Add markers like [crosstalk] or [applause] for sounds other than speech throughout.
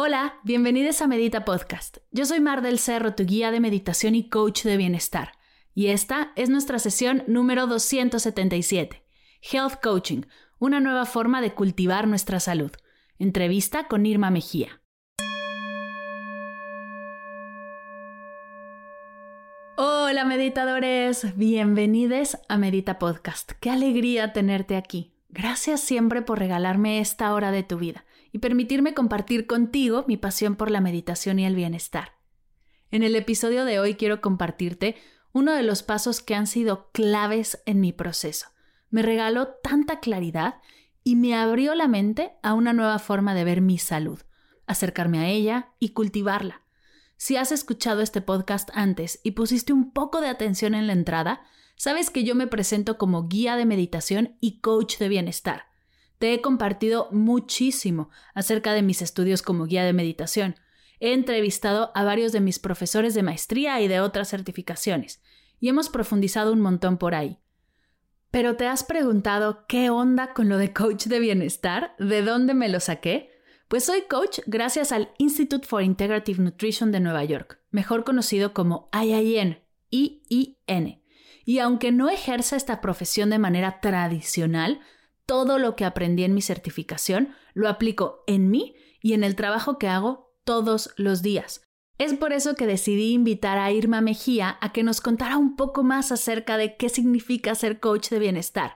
Hola, bienvenidos a Medita Podcast. Yo soy Mar del Cerro, tu guía de meditación y coach de bienestar. Y esta es nuestra sesión número 277, Health Coaching, una nueva forma de cultivar nuestra salud. Entrevista con Irma Mejía. Hola meditadores, bienvenidos a Medita Podcast. Qué alegría tenerte aquí. Gracias siempre por regalarme esta hora de tu vida y permitirme compartir contigo mi pasión por la meditación y el bienestar. En el episodio de hoy quiero compartirte uno de los pasos que han sido claves en mi proceso. Me regaló tanta claridad y me abrió la mente a una nueva forma de ver mi salud, acercarme a ella y cultivarla. Si has escuchado este podcast antes y pusiste un poco de atención en la entrada, sabes que yo me presento como guía de meditación y coach de bienestar. Te he compartido muchísimo acerca de mis estudios como guía de meditación. He entrevistado a varios de mis profesores de maestría y de otras certificaciones, y hemos profundizado un montón por ahí. Pero te has preguntado qué onda con lo de coach de bienestar, de dónde me lo saqué. Pues soy coach gracias al Institute for Integrative Nutrition de Nueva York, mejor conocido como IIN, IIN. Y aunque no ejerza esta profesión de manera tradicional, todo lo que aprendí en mi certificación lo aplico en mí y en el trabajo que hago todos los días. Es por eso que decidí invitar a Irma Mejía a que nos contara un poco más acerca de qué significa ser coach de bienestar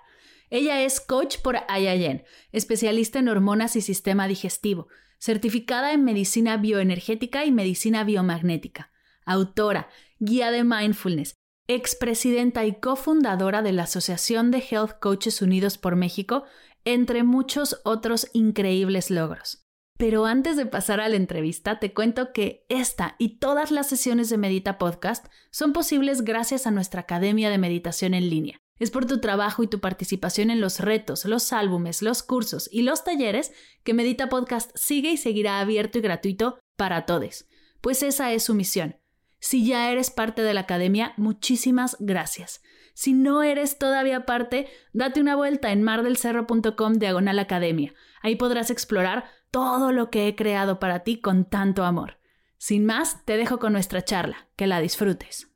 ella es coach por IIN, especialista en hormonas y sistema digestivo, certificada en medicina bioenergética y medicina biomagnética, autora, guía de mindfulness, expresidenta y cofundadora de la Asociación de Health Coaches Unidos por México, entre muchos otros increíbles logros. Pero antes de pasar a la entrevista, te cuento que esta y todas las sesiones de Medita Podcast son posibles gracias a nuestra Academia de Meditación en línea. Es por tu trabajo y tu participación en los retos, los álbumes, los cursos y los talleres que Medita Podcast sigue y seguirá abierto y gratuito para todos, pues esa es su misión. Si ya eres parte de la academia, muchísimas gracias. Si no eres todavía parte, date una vuelta en mardelcerro.com diagonal academia. Ahí podrás explorar todo lo que he creado para ti con tanto amor. Sin más, te dejo con nuestra charla. Que la disfrutes.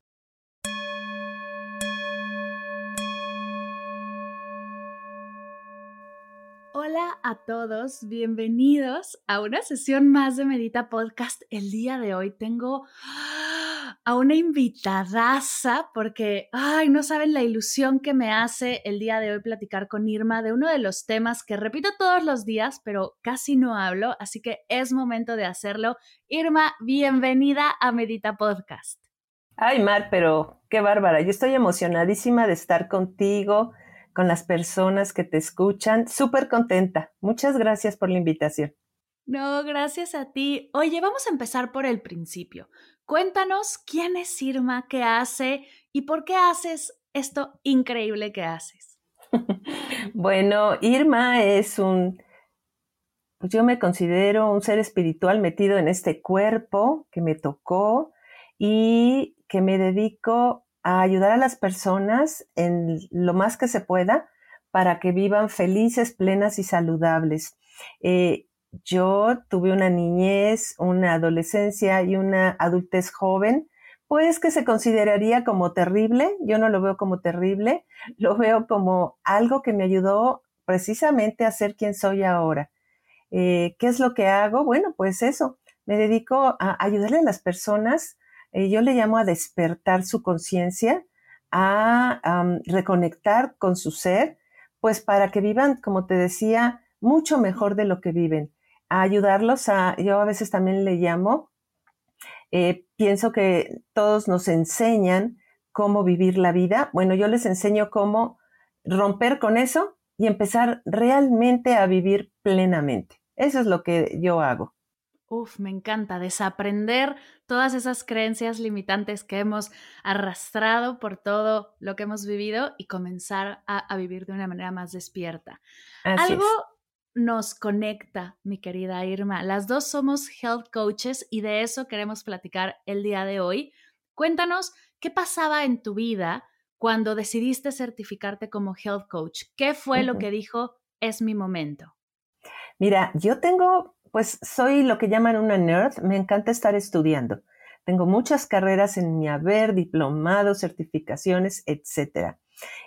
Hola a todos, bienvenidos a una sesión más de Medita Podcast. El día de hoy tengo a una invitadaza porque, ay, no saben la ilusión que me hace el día de hoy platicar con Irma de uno de los temas que repito todos los días, pero casi no hablo, así que es momento de hacerlo. Irma, bienvenida a Medita Podcast. Ay, Mar, pero qué bárbara. Yo estoy emocionadísima de estar contigo con las personas que te escuchan. Súper contenta. Muchas gracias por la invitación. No, gracias a ti. Oye, vamos a empezar por el principio. Cuéntanos quién es Irma, qué hace y por qué haces esto increíble que haces. [laughs] bueno, Irma es un, yo me considero un ser espiritual metido en este cuerpo que me tocó y que me dedico a ayudar a las personas en lo más que se pueda para que vivan felices, plenas y saludables. Eh, yo tuve una niñez, una adolescencia y una adultez joven, pues que se consideraría como terrible. Yo no lo veo como terrible, [laughs] lo veo como algo que me ayudó precisamente a ser quien soy ahora. Eh, ¿Qué es lo que hago? Bueno, pues eso, me dedico a ayudarle a las personas eh, yo le llamo a despertar su conciencia, a reconectar con su ser, pues para que vivan, como te decía, mucho mejor de lo que viven, a ayudarlos a, yo a veces también le llamo, eh, pienso que todos nos enseñan cómo vivir la vida, bueno, yo les enseño cómo romper con eso y empezar realmente a vivir plenamente. Eso es lo que yo hago. Uf, me encanta desaprender todas esas creencias limitantes que hemos arrastrado por todo lo que hemos vivido y comenzar a, vivir de una manera más despierta. Algo nos conecta, mi querida Irma. Las dos somos health coaches y de eso queremos platicar el día de hoy. Cuéntanos qué pasaba en tu vida cuando decidiste certificarte como health coach. ¿Qué fue lo que dijo es mi momento? Mira, yo tengo pues soy lo que llaman una nerd, me encanta estar estudiando. Tengo muchas carreras en mi haber, diplomados, certificaciones, etc.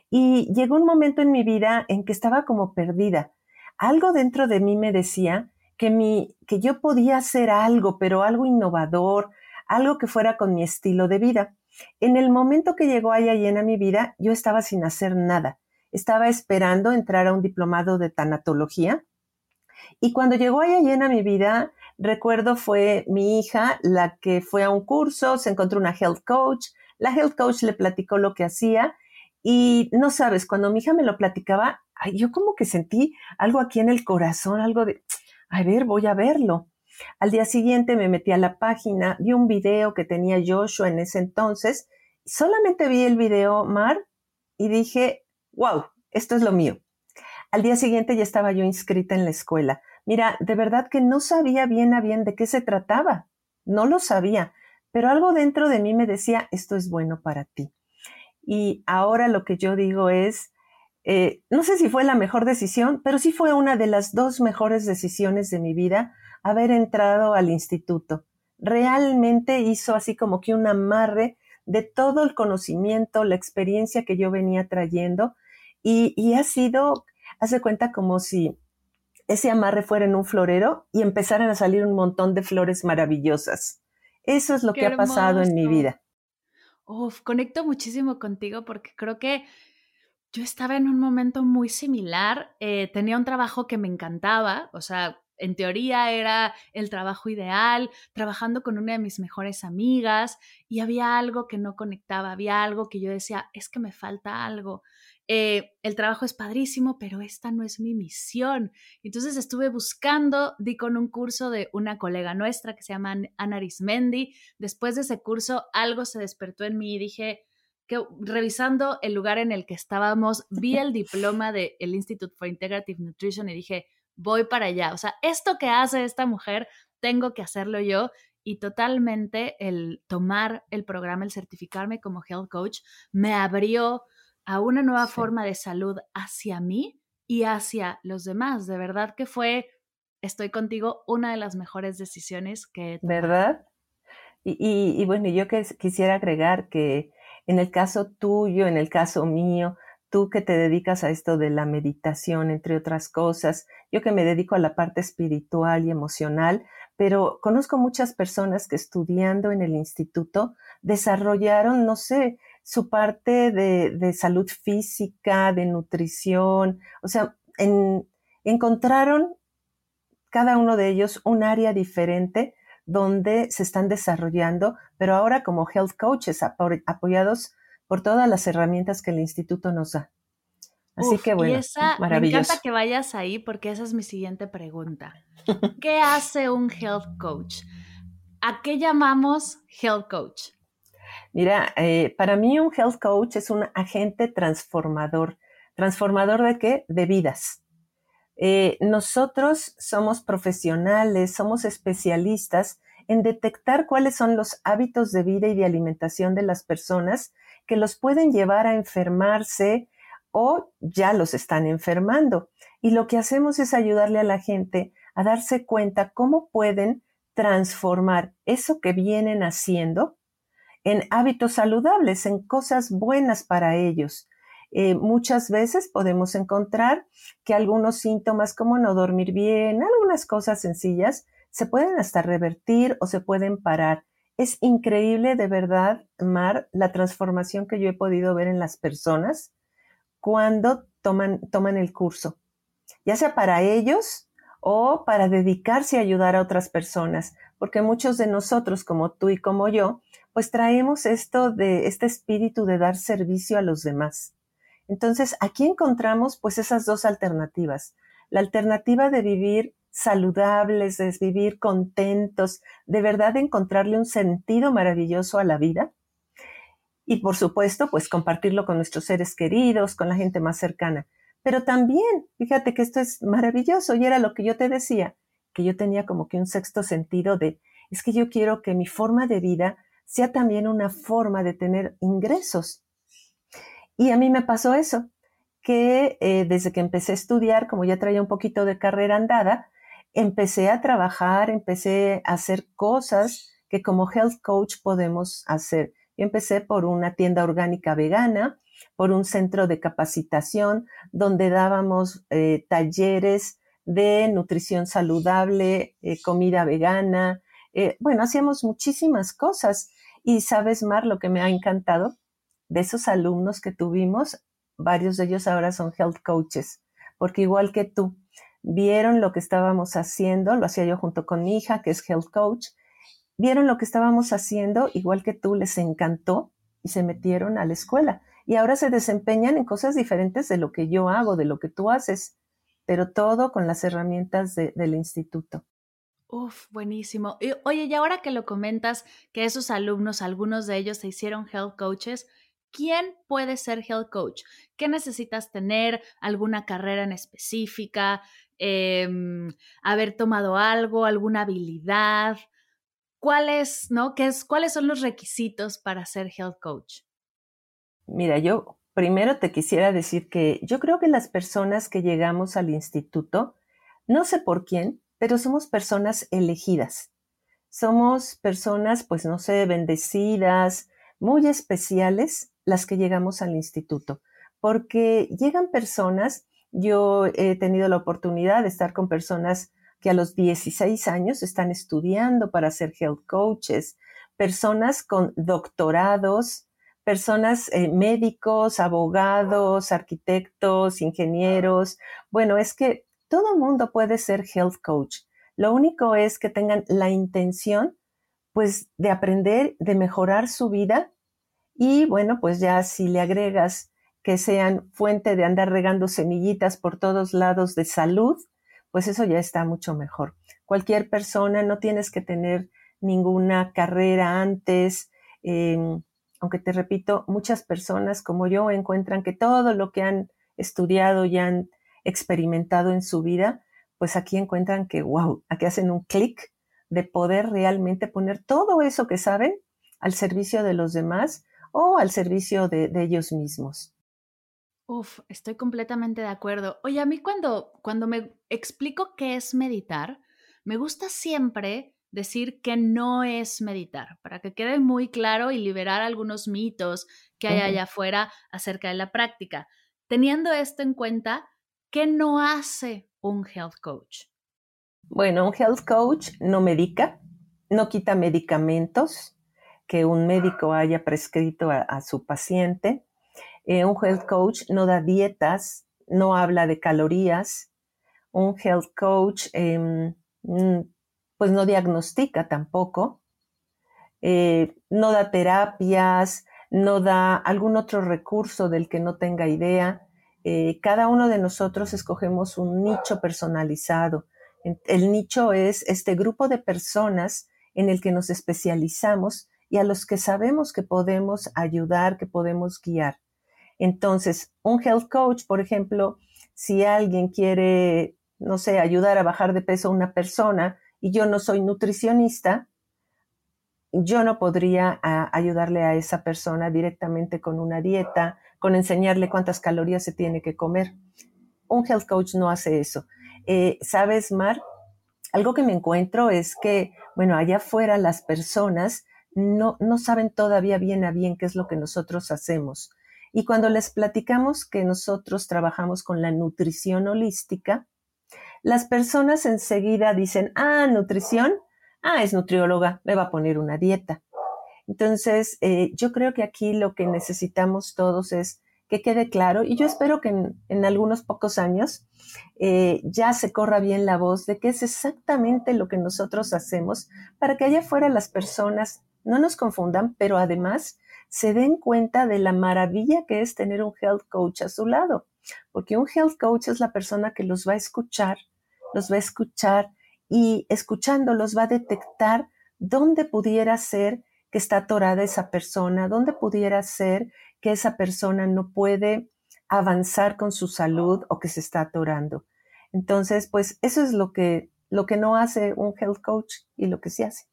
Y llegó un momento en mi vida en que estaba como perdida. Algo dentro de mí me decía que, mi, que yo podía hacer algo, pero algo innovador, algo que fuera con mi estilo de vida. En el momento que llegó Ayayen a mi vida, yo estaba sin hacer nada. Estaba esperando entrar a un diplomado de tanatología y cuando llegó Ayayen a mi vida, recuerdo fue mi hija la que fue a un curso, se encontró una health coach, la health coach le platicó lo que hacía y no sabes, cuando mi hija me lo platicaba, yo como que sentí algo aquí en el corazón, algo de, a ver, voy a verlo. Al día siguiente me metí a la página, vi un video que tenía Joshua en ese entonces, solamente vi el video, Mar, y dije, wow, esto es lo mío. Al día siguiente ya estaba yo inscrita en la escuela. Mira, de verdad que no sabía bien a bien de qué se trataba. No lo sabía, pero algo dentro de mí me decía, esto es bueno para ti. Y ahora lo que yo digo es, eh, no sé si fue la mejor decisión, pero sí fue una de las dos mejores decisiones de mi vida haber entrado al instituto. Realmente hizo así como que un amarre de todo el conocimiento, la experiencia que yo venía trayendo y, y ha sido Haz de cuenta como si ese amarre fuera en un florero y empezaran a salir un montón de flores maravillosas. Eso es lo que ha pasado en mi vida. Uf, conecto muchísimo contigo porque creo que yo estaba en un momento muy similar. Eh, tenía un trabajo que me encantaba, o sea, en teoría era el trabajo ideal, trabajando con una de mis mejores amigas y había algo que no conectaba, había algo que yo decía, es que me falta algo. Eh, el trabajo es padrísimo, pero esta no es mi misión. Entonces estuve buscando, di con un curso de una colega nuestra que se llama Ana Arismendi. Después de ese curso, algo se despertó en mí y dije, que revisando el lugar en el que estábamos, vi el diploma del Institute for Integrative Nutrition y dije, voy para allá. O sea, esto que hace esta mujer, tengo que hacerlo yo. Y totalmente el tomar el programa, el certificarme como health coach, me abrió a una nueva forma de salud hacia mí y hacia los demás. De verdad que fue, estoy contigo, una de las mejores decisiones que he tomado. ¿Verdad? Y, bueno, yo quisiera agregar que en el caso tuyo, en el caso mío, tú que te dedicas a esto de la meditación, entre otras cosas, yo que me dedico a la parte espiritual y emocional, pero conozco muchas personas que estudiando en el instituto desarrollaron, no sé, su parte de, salud física, de nutrición, o sea, encontraron cada uno de ellos un área diferente donde se están desarrollando, pero ahora como health coaches apoyados por todas las herramientas que el instituto nos da. Así que bueno, maravilloso. Me encanta que vayas ahí porque esa es mi siguiente pregunta. ¿Qué hace un health coach? ¿A qué llamamos health coach? Mira, eh, para mí un health coach es un agente transformador. ¿Transformador de qué? De vidas. Eh, nosotros somos profesionales, somos especialistas en detectar cuáles son los hábitos de vida y de alimentación de las personas que los pueden llevar a enfermarse o ya los están enfermando. Y lo que hacemos es ayudarle a la gente a darse cuenta cómo pueden transformar eso que vienen haciendo en hábitos saludables, en cosas buenas para ellos. Eh, muchas veces podemos encontrar que algunos síntomas como no dormir bien, algunas cosas sencillas, se pueden hasta revertir o se pueden parar. Es increíble de verdad, Mar, la transformación que yo he podido ver en las personas cuando toman, toman el curso, ya sea para ellos o para dedicarse a ayudar a otras personas, porque muchos de nosotros, como tú y como yo, pues traemos esto de este espíritu de dar servicio a los demás. Entonces, aquí encontramos pues esas dos alternativas. La alternativa de vivir saludables, de vivir contentos, de verdad encontrarle un sentido maravilloso a la vida. Y por supuesto, pues compartirlo con nuestros seres queridos, con la gente más cercana. Pero también, fíjate que esto es maravilloso y era lo que yo te decía, que yo tenía como que un sexto sentido de, es que yo quiero que mi forma de vida sea también una forma de tener ingresos. Y a mí me pasó eso, que eh, desde que empecé a estudiar, como ya traía un poquito de carrera andada, empecé a trabajar, empecé a hacer cosas que como health coach podemos hacer. Yo empecé por una tienda orgánica vegana, por un centro de capacitación donde dábamos eh, talleres de nutrición saludable, eh, comida vegana. Bueno, hacíamos muchísimas cosas. Y sabes, Mar, lo que me ha encantado de esos alumnos que tuvimos, varios de ellos ahora son health coaches, porque igual que tú, vieron lo que estábamos haciendo, lo hacía yo junto con mi hija, que es health coach, vieron lo que estábamos haciendo, igual que tú, les encantó y se metieron a la escuela. Y ahora se desempeñan en cosas diferentes de lo que yo hago, de lo que tú haces, pero todo con las herramientas del instituto. Uf, buenísimo. oye, y ahora que lo comentas, que esos alumnos, algunos de ellos se hicieron health coaches, ¿quién puede ser health coach? ¿Qué necesitas tener? ¿Alguna carrera en específica? Em, haber tomado algo, alguna habilidad. ¿Cuáles, no? ¿Qué es, ¿Cuáles son los requisitos para ser health coach? Mira, yo primero te quisiera decir que yo creo que las personas que llegamos al instituto, no sé por quién, pero somos personas elegidas. Somos personas, pues no sé, bendecidas, muy especiales las que llegamos al instituto, porque llegan personas yo he tenido la oportunidad de estar con personas que a los 16 años están estudiando para ser health coaches, personas con doctorados, personas eh, médicos, abogados, arquitectos, ingenieros. Bueno, es que todo mundo puede ser health coach. Lo único es que tengan la intención, pues, de aprender, de mejorar su vida. Y bueno, pues ya si le agregas que sean fuente de andar regando semillitas por todos lados de salud, pues eso ya está mucho mejor. Cualquier persona, no tienes que tener ninguna carrera antes, em, aunque te repito, muchas personas como yo encuentran que todo lo que han estudiado y han experimentado en su vida, pues aquí encuentran que, wow, aquí hacen un clic de poder realmente poner todo eso que saben al servicio de los demás o al servicio de ellos mismos. Uf, estoy completamente de acuerdo. Oye, a mí cuando, cuando me explico qué es meditar, me gusta siempre decir que no es meditar, para que quede muy claro y liberar algunos mitos que hay allá afuera acerca de la práctica. Teniendo esto en cuenta, ¿qué no hace un health coach? Bueno, un health coach no medica, no quita medicamentos que un médico haya prescrito a su paciente, eh, un health coach no da dietas, no habla de calorías. Un health coach em, mm, pues no diagnostica tampoco. Eh, no da terapias, no da algún otro recurso del que no tenga idea. Eh, cada uno de nosotros escogemos un nicho personalizado. El nicho es este grupo de personas en el que nos especializamos y a los que sabemos que podemos ayudar, que podemos guiar. Entonces, un health coach, por ejemplo, si alguien quiere, no sé, ayudar a bajar de peso a una persona y yo no soy nutricionista, yo no podría ayudarle a esa persona directamente con una dieta, con enseñarle cuántas calorías se tiene que comer. Un health coach no hace eso. Eh, ¿Sabes, Mar? Algo que me encuentro es que, bueno, allá afuera las personas no, no saben todavía bien a bien qué es lo que nosotros hacemos. Y cuando les platicamos que nosotros trabajamos con la nutrición holística, las personas enseguida dicen, ah, nutrición, ah, es nutrióloga, me va a poner una dieta. Entonces, eh, yo creo que aquí lo que necesitamos todos es que quede claro, y yo espero que en, algunos pocos años eh, ya se corra bien la voz de que es exactamente lo que nosotros hacemos para que allá afuera las personas no nos confundan, pero además se den cuenta de la maravilla que es tener un health coach a su lado, porque un health coach es la persona que los va a escuchar, los va a escuchar y escuchándolos va a detectar dónde pudiera ser que está atorada esa persona, dónde pudiera ser que esa persona no puede avanzar con su salud o que se está atorando. Entonces, pues eso es lo que, lo que no hace un health coach y lo que sí hace.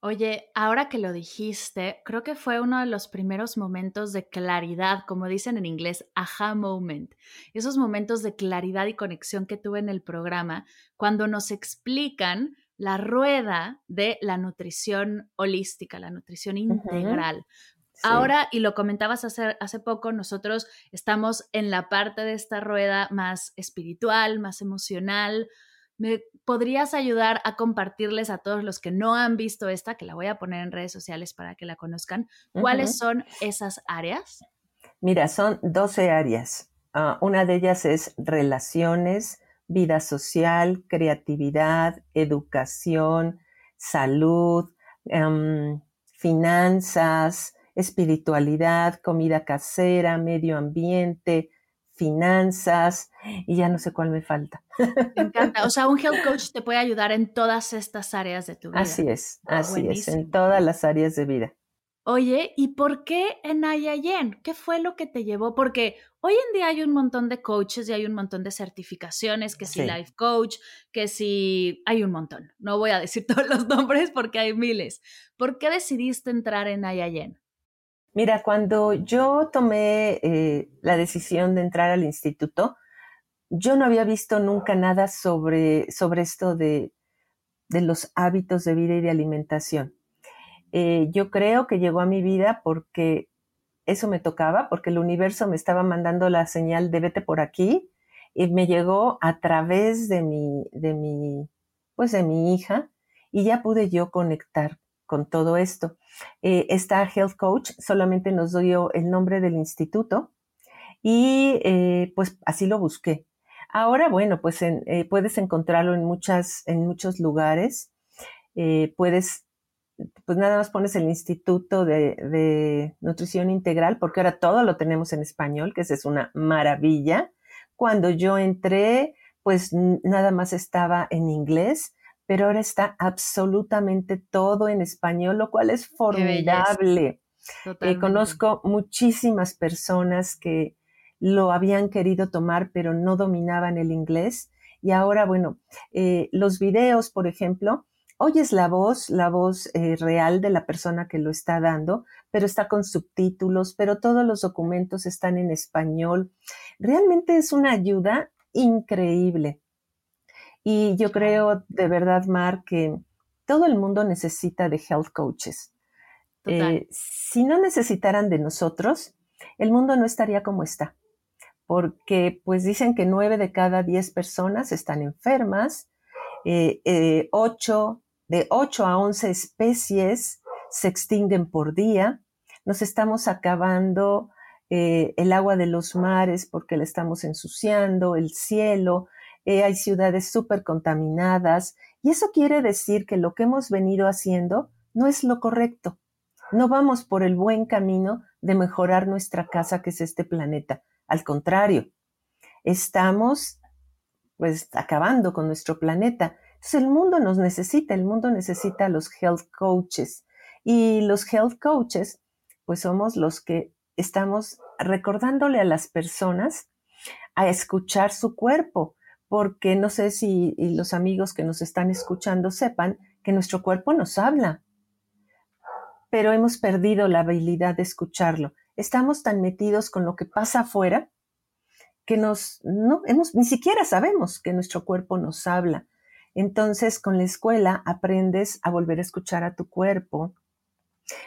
Oye, ahora que lo dijiste, creo que fue uno de los primeros momentos de claridad, como dicen en inglés, aha moment. Esos momentos de claridad y conexión que tuve en el programa cuando nos explican la rueda de la nutrición holística, la nutrición integral. Ahora, y lo comentabas hace, hace poco, nosotros estamos en la parte de esta rueda más espiritual, más emocional, ¿Me podrías ayudar a compartirles a todos los que no han visto esta, que la voy a poner en redes sociales para que la conozcan? ¿Cuáles son esas áreas? Mira, son 12 áreas. Ah, una de ellas es relaciones, vida social, creatividad, educación, salud, em, finanzas, espiritualidad, comida casera, medio ambiente, finanzas y ya no sé cuál me falta. Me encanta. O sea, un health [laughs] coach te puede ayudar en todas estas áreas de tu vida. Así es, así es, en todas las áreas de vida. Oye, ¿y por qué en Ayayen? ¿Qué fue lo que te llevó? Porque hoy en día hay un montón de coaches y hay un montón de certificaciones, que si life coach, que si hay un montón. No voy a decir [laughs] todos los nombres porque hay miles. ¿Por qué decidiste entrar en Ayayen? Mira, cuando yo tomé eh, la decisión de entrar al instituto, yo no había visto nunca nada sobre, sobre esto de, de los hábitos de vida y de alimentación. Eh, yo creo que llegó a mi vida porque eso me tocaba, porque el universo me estaba mandando la señal de vete por aquí y me llegó a través de mi, de mi, pues de mi hija y ya pude yo conectar con todo esto. Eh, esta health coach solamente nos dio el nombre del instituto y eh, pues así lo busqué. Ahora, bueno, pues eh, puedes encontrarlo en, muchas, en muchos lugares. puedes, pues nada más pones el Instituto de, de, Nutrición Integral, porque ahora todo lo tenemos en español, que es una maravilla. Cuando yo entré, pues nada más estaba en inglés pero ahora está absolutamente todo en español, lo cual es formidable. Eh, conozco muchísimas personas que lo habían querido tomar, pero no dominaban el inglés. Y ahora, bueno, eh, los videos, por ejemplo, oyes la voz, la voz eh, real de la persona que lo está dando, pero está con subtítulos, pero todos los documentos están en español. Realmente es una ayuda increíble. Y yo creo de verdad, Mar, que todo el mundo necesita de health coaches. Eh, si no necesitaran de nosotros, el mundo no estaría como está, porque pues dicen que nueve de cada diez personas están enfermas, eh, eh, ocho, de ocho a once especies se extinguen por día, nos estamos acabando el agua de los mares porque la estamos ensuciando, el cielo, eh, hay ciudades súper contaminadas y eso quiere decir que lo que hemos venido haciendo no es lo correcto. No vamos por el buen camino de mejorar nuestra casa que es este planeta. Al contrario, estamos pues acabando con nuestro planeta. El mundo nos necesita, el mundo necesita a los health coaches y los health coaches pues somos los que estamos recordándole a las personas a escuchar su cuerpo, porque no sé si los amigos que nos están escuchando sepan que nuestro cuerpo nos habla, pero hemos perdido la habilidad de escucharlo. Estamos tan metidos con lo que pasa afuera que nos, no, hemos, ni siquiera sabemos que nuestro cuerpo nos habla. Entonces, con la escuela aprendes a volver a escuchar a tu cuerpo.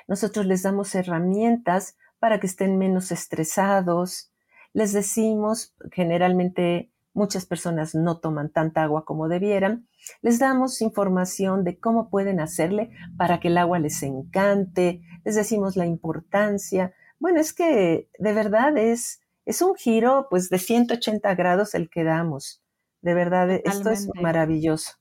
Nosotros les damos herramientas para que estén menos estresados. Les decimos generalmente Muchas personas no toman tanta agua como debieran. Les damos información de cómo pueden hacerle para que el agua les encante. Les decimos la importancia. Bueno, es que de verdad es, es un giro pues de 180 grados el que damos. De verdad, esto es maravilloso.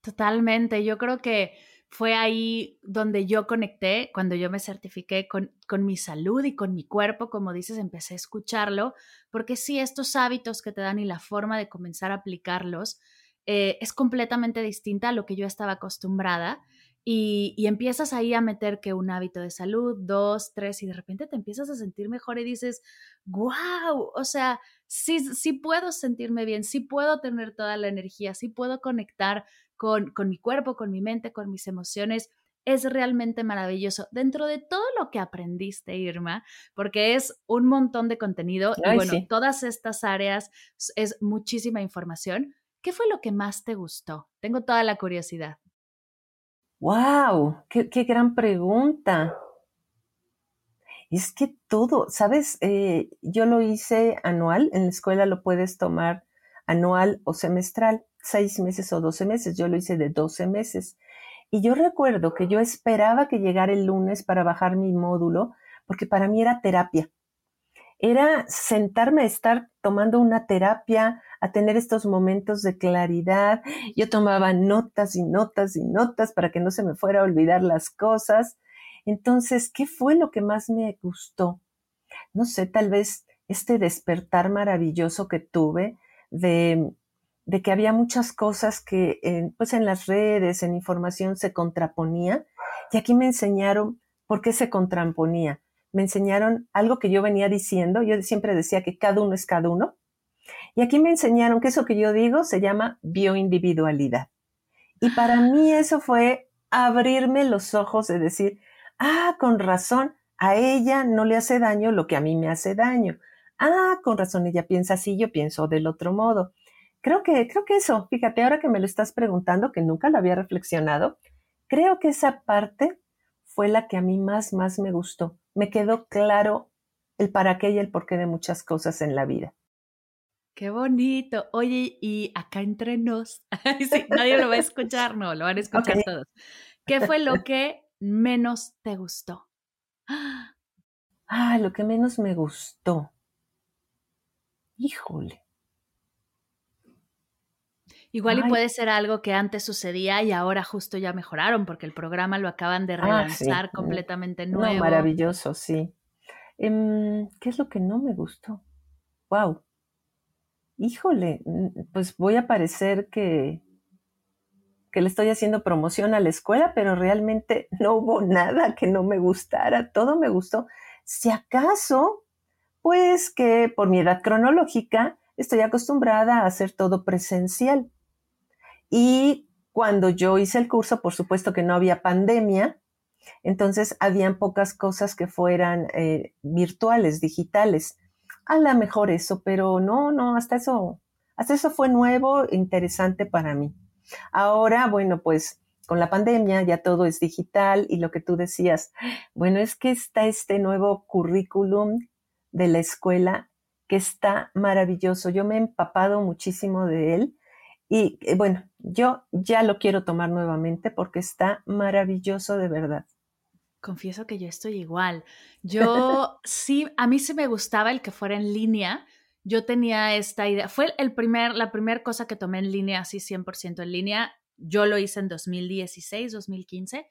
Totalmente. Yo creo que fue ahí donde yo conecté, cuando yo me certifiqué con, con, mi salud y con mi cuerpo, como dices, empecé a escucharlo, porque sí, estos hábitos que te dan y la forma de comenzar a aplicarlos eh, es completamente distinta a lo que yo estaba acostumbrada. Y, y, empiezas ahí a meter que un hábito de salud, dos, tres, y de repente te empiezas a sentir mejor y dices, wow, o sea, sí, sí puedo sentirme bien, sí puedo tener toda la energía, sí puedo conectar con, con mi cuerpo, con mi mente, con mis emociones es realmente maravilloso. Dentro de todo lo que aprendiste, Irma, porque es un montón de contenido y bueno, todas estas áreas es muchísima información. ¿Qué fue lo que más te gustó? Tengo toda la curiosidad. ¡Wow! ¡Qué, gran pregunta! Es que todo, ¿sabes? Eh, yo lo hice anual, en la escuela lo puedes tomar anual o semestral, seis meses o doce meses, yo lo hice de doce meses. Y yo recuerdo que yo esperaba que llegara el lunes para bajar mi módulo, porque para mí era terapia. Era sentarme a estar tomando una terapia, a tener estos momentos de claridad. Yo tomaba notas y notas y notas para que no se me fuera a olvidar las cosas. Entonces, ¿qué fue lo que más me gustó? No sé, tal vez este despertar maravilloso que tuve de de que había muchas cosas que en, pues en las redes, en información se contraponía y aquí me enseñaron por qué se contraponía. Me enseñaron algo que yo venía diciendo, yo siempre decía que cada uno es cada uno y aquí me enseñaron que eso que yo digo se llama bioindividualidad. Y para mí eso fue abrirme los ojos de decir, ah, con razón, a ella no le hace daño lo que a mí me hace daño. Ah, con razón, ella piensa así, yo pienso del otro modo. Creo que, creo que eso, fíjate, ahora que me lo estás preguntando, que nunca lo había reflexionado, creo que esa parte fue la que a mí más, más me gustó. Me quedó claro el para qué y el por qué de muchas cosas en la vida. Qué bonito. Oye, y acá entre nos, [laughs] nadie lo va a escuchar, no, lo van a escuchar todos. ¿Qué fue lo que menos te gustó? [gasps] Ah, lo que menos me gustó. Híjole. Igual y puede ser algo que antes sucedía y ahora justo ya mejoraron porque el programa lo acaban de ah, relanzar completamente nuevo. maravilloso, sí. Em, ¿Qué es lo que no me gustó? Wow. Híjole, pues voy a parecer que, que le estoy haciendo promoción a la escuela, pero realmente [laughs] no hubo nada que no me gustara, todo me gustó. Si acaso, pues que por mi edad cronológica estoy acostumbrada a hacer todo presencial. Y cuando yo hice el curso, por supuesto que no había pandemia, entonces habían pocas cosas que fueran eh, virtuales, digitales. A lo mejor eso, pero no, no, hasta eso, hasta eso fue nuevo, interesante para mí. Ahora, bueno, pues con la pandemia ya todo es digital y lo que tú decías, bueno, es que está este nuevo currículum de la escuela que está maravilloso. Yo me he empapado muchísimo de él y eh, bueno, yo ya lo quiero tomar nuevamente porque está maravilloso de verdad. Confieso que yo estoy igual. [laughs] Yo sí, a mí sí me gustaba el que fuera en línea. Yo tenía esta idea. Fue el primer, la primera cosa que tomé en línea, así 100% en línea. Yo lo hice en 2016, 2015.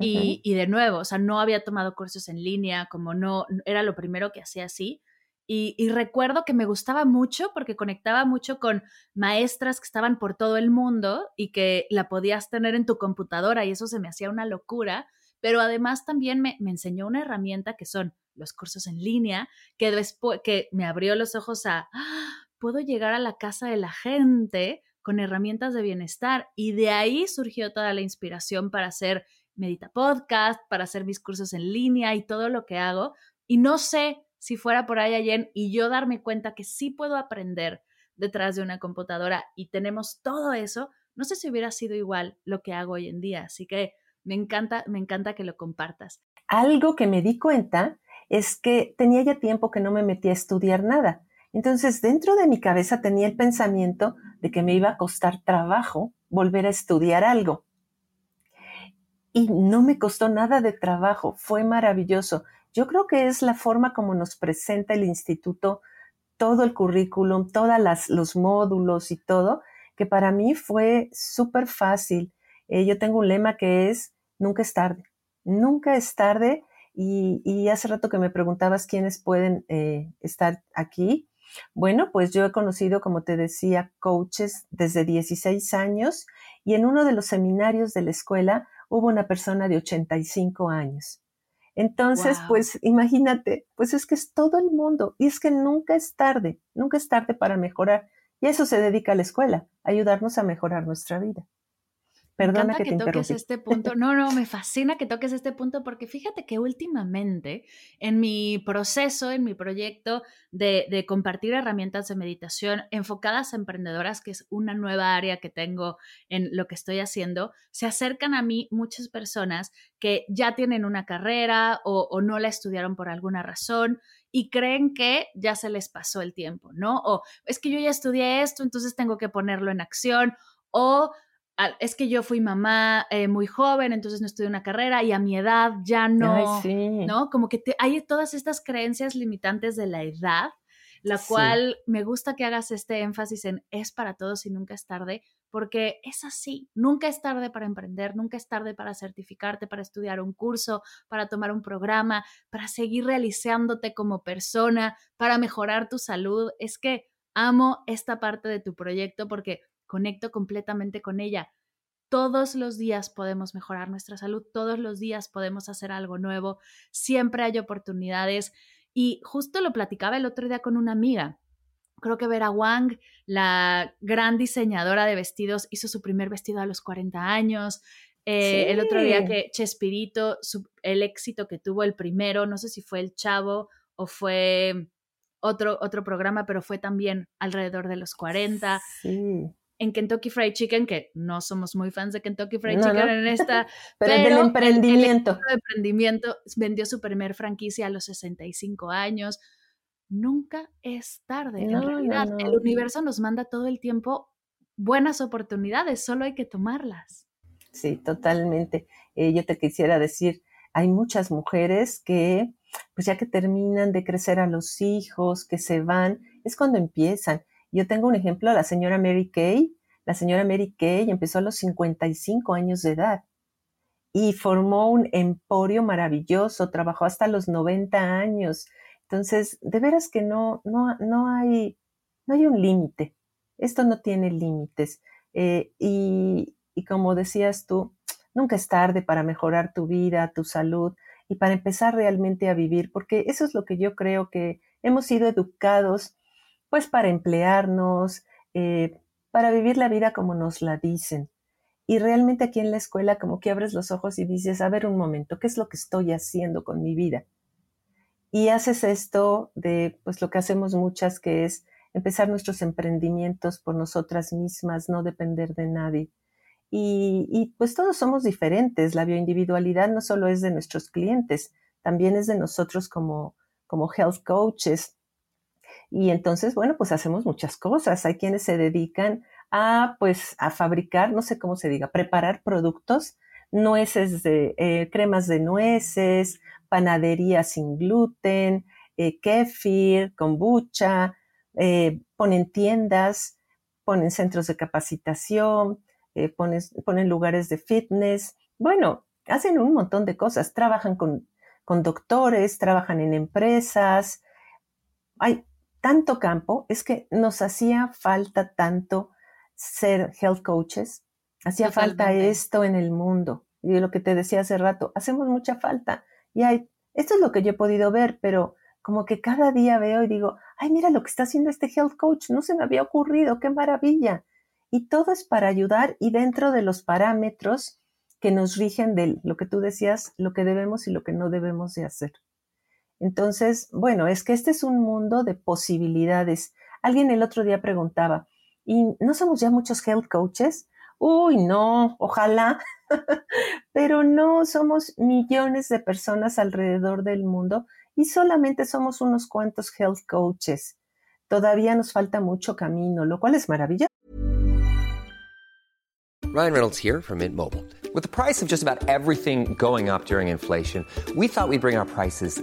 Y, y de nuevo, o sea, no había tomado cursos en línea, como no, era lo primero que hacía así. Y, recuerdo que me gustaba mucho porque conectaba mucho con maestras que estaban por todo el mundo y que la podías tener en tu computadora y eso se me hacía una locura, pero además también me, enseñó una herramienta que son los cursos en línea, que después que me abrió los ojos a, ¡ah! puedo llegar a la casa de la gente con herramientas de bienestar y de ahí surgió toda la inspiración para hacer Medita Podcast, para hacer mis cursos en línea y todo lo que hago. Y no sé si fuera por ahí ayer y yo darme cuenta que sí puedo aprender detrás de una computadora y tenemos todo eso, no sé si hubiera sido igual lo que hago hoy en día. Así que me encanta, me encanta que lo compartas. Algo que me di cuenta es que tenía ya tiempo que no me metía a estudiar nada. Entonces, dentro de mi cabeza tenía el pensamiento de que me iba a costar trabajo volver a estudiar algo. Y no me costó nada de trabajo, fue maravilloso. Yo creo que es la forma como nos presenta el instituto todo el currículum, todos los módulos y todo, que para mí fue súper fácil. Eh, yo tengo un lema que es, nunca es tarde, nunca es tarde. Y, hace rato que me preguntabas quiénes pueden eh, estar aquí, Bueno, pues yo he conocido, como te decía, coaches desde 16 años y en uno de los seminarios de la escuela hubo una persona de 85 años. Entonces, pues imagínate, pues es que es todo el mundo y es que nunca es tarde, nunca es tarde para mejorar. Y eso se dedica a la escuela, ayudarnos a mejorar nuestra vida. Perdona que, te toques este punto. No, no, me fascina que toques este punto porque fíjate que últimamente en mi proceso, en mi proyecto de, de, compartir herramientas de meditación enfocadas a emprendedoras, que es una nueva área que tengo en lo que estoy haciendo, se acercan a mí muchas personas que ya tienen una carrera o, o no la estudiaron por alguna razón y creen que ya se les pasó el tiempo, ¿no? O es que yo ya estudié esto, entonces tengo que ponerlo en acción. O es que yo fui mamá eh, muy joven, entonces no estudié una carrera y a mi edad ya no, ¿no? Como que hay todas estas creencias limitantes de la edad, la cual me gusta que hagas este énfasis en es para todos y nunca es tarde, porque es así, nunca es tarde para emprender, nunca es tarde para certificarte, para estudiar un curso, para tomar un programa, para seguir realizándote como persona, para mejorar tu salud. Es que amo esta parte de tu proyecto porque conecto completamente con ella. Todos los días podemos mejorar nuestra salud, todos los días podemos hacer algo nuevo, siempre hay oportunidades. Y justo lo platicaba el otro día con una amiga. Creo que Vera Wang, la gran diseñadora de vestidos, hizo su primer vestido a los 40 años. Eh, el otro día que Chespirito, el éxito que tuvo el primero, no sé si fue el Chavo o fue otro, otro programa, pero fue también alrededor de los 40. Sí en Kentucky Fried Chicken, que no somos muy fans de Kentucky Fried Chicken en esta, [laughs] pero, pero del emprendimiento. El, emprendimiento vendió su primer franquicia a los 65 años. Nunca es tarde. en realidad, el universo nos manda todo el tiempo buenas oportunidades, solo hay que tomarlas. Sí, totalmente. Eh, yo te quisiera decir, hay muchas mujeres que, pues ya que terminan de crecer a los hijos, que se van, es cuando empiezan yo tengo un ejemplo, la señora Mary Kay. La señora Mary Kay empezó a los 55 años de edad y formó un emporio maravilloso, trabajó hasta los 90 años. Entonces, de veras que no, no, no, hay, no hay un límite. Esto no tiene límites. Eh, y, y como decías tú, nunca es tarde para mejorar tu vida, tu salud y para empezar realmente a vivir, porque eso es lo que yo creo que hemos sido educados pues para emplearnos, eh, para vivir la vida como nos la dicen. Y realmente aquí en la escuela como que abres los ojos y dices, a ver un momento, ¿qué es lo que estoy haciendo con mi vida? Y haces esto de, pues lo que hacemos muchas, que es empezar nuestros emprendimientos por nosotras mismas, no depender de nadie. Y, y, pues todos somos diferentes. La bioindividualidad no solo es de nuestros clientes, también es de nosotros como, como health coaches, y entonces, bueno, pues hacemos muchas cosas. Hay quienes se dedican a, pues, a fabricar, no sé cómo se diga, preparar productos, nueces de, eh, cremas de nueces, panadería sin gluten, eh, kefir, kombucha, eh, ponen tiendas, ponen centros de capacitación, ponen, ponen lugares de fitness. Bueno, hacen un montón de cosas. Trabajan con, con doctores, trabajan en empresas. Hay tanto campo, es que nos hacía falta tanto ser health coaches, hacía falta esto en el mundo. Y lo que te decía hace rato, hacemos mucha falta. Y hay, esto es lo que yo he podido ver, pero como que cada día veo y digo, ay, mira lo que está haciendo este health coach, no se me había ocurrido, qué maravilla. Y todo es para ayudar y dentro de los parámetros que nos rigen de lo que tú decías, lo que debemos y lo que no debemos de hacer. Entonces, bueno, es que este es un mundo de posibilidades. Alguien el otro día preguntaba, ¿y no somos ya muchos health coaches? Uy, no, ojalá, [laughs] pero no somos millones de personas alrededor del mundo y solamente somos unos cuantos health coaches. Todavía nos falta mucho camino, lo cual es maravilloso. Ryan Reynolds here from Mint Mobile. With the price of just about everything going up during inflation, we thought we'd bring our prices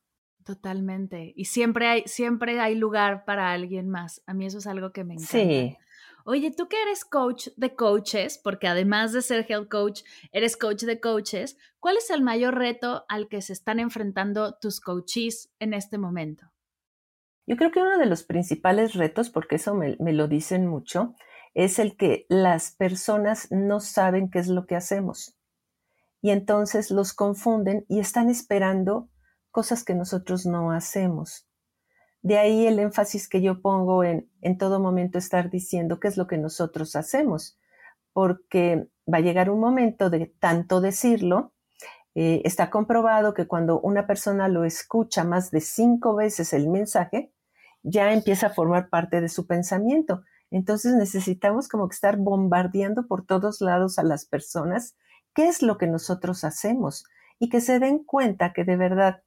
Totalmente. Y siempre hay, siempre hay lugar para alguien más. A mí eso es algo que me encanta. Sí, Oye, tú que eres coach de coaches, porque además de ser health coach, eres coach de coaches, ¿cuál es el mayor reto al que se están enfrentando tus coaches en este momento? yo creo que uno de los principales retos, porque eso me, me lo dicen mucho, es el que las personas no saben qué es lo que hacemos. Y entonces los confunden y están esperando cosas que nosotros no hacemos. De ahí el énfasis que yo pongo en en todo momento estar diciendo qué es lo que nosotros hacemos, porque va a llegar un momento de tanto decirlo. eh, está comprobado que cuando una persona lo escucha más de cinco veces el mensaje, ya empieza a formar parte de su pensamiento. Entonces necesitamos como que estar bombardeando por todos lados a las personas qué es lo que nosotros hacemos y que se den cuenta que de verdad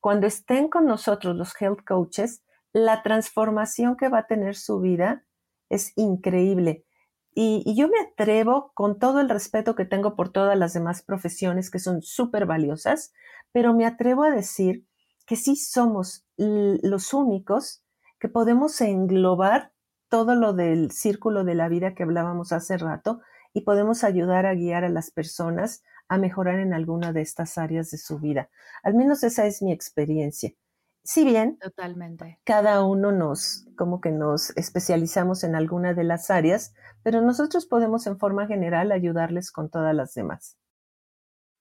cuando estén con nosotros los health coaches, la transformación que va a tener su vida es increíble. Y, yo me atrevo, con todo el respeto que tengo por todas las demás profesiones que son súper valiosas, pero me atrevo a decir que sí somos los únicos que podemos englobar todo lo del círculo de la vida que hablábamos hace rato y podemos ayudar a guiar a las personas a mejorar en alguna de estas áreas de su vida. Al menos esa es mi experiencia. Si bien Totalmente. cada uno nos, como que nos especializamos en alguna de las áreas, pero nosotros podemos en forma general ayudarles con todas las demás.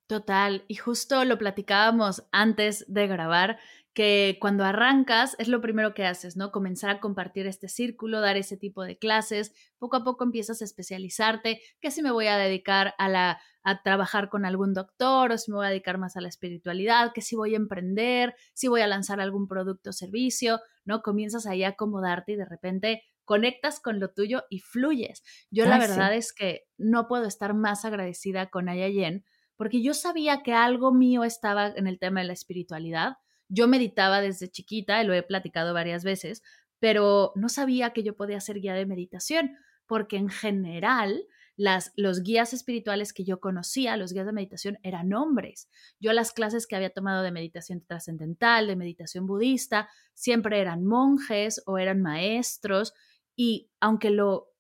Total. Y justo lo platicábamos antes de grabar, que cuando arrancas es lo primero que haces, ¿no? Comenzar a compartir este círculo, dar ese tipo de clases, poco a poco empiezas a especializarte, que si me voy a dedicar a la a trabajar con algún doctor o si me voy a dedicar más a la espiritualidad, que si voy a emprender, si voy a lanzar algún producto o servicio, ¿no? Comienzas ahí a acomodarte y de repente conectas con lo tuyo y fluyes. Yo la sí. verdad es que no puedo estar más agradecida con Ayayen porque yo sabía que algo mío estaba en el tema de la espiritualidad. Yo meditaba desde chiquita, y lo he platicado varias veces, pero no sabía que yo podía ser guía de meditación, porque en general las, los guías espirituales que yo conocía, los guías de meditación, eran hombres. Yo las clases que había tomado de meditación trascendental, de meditación budista, siempre eran monjes o eran maestros, y aunque lo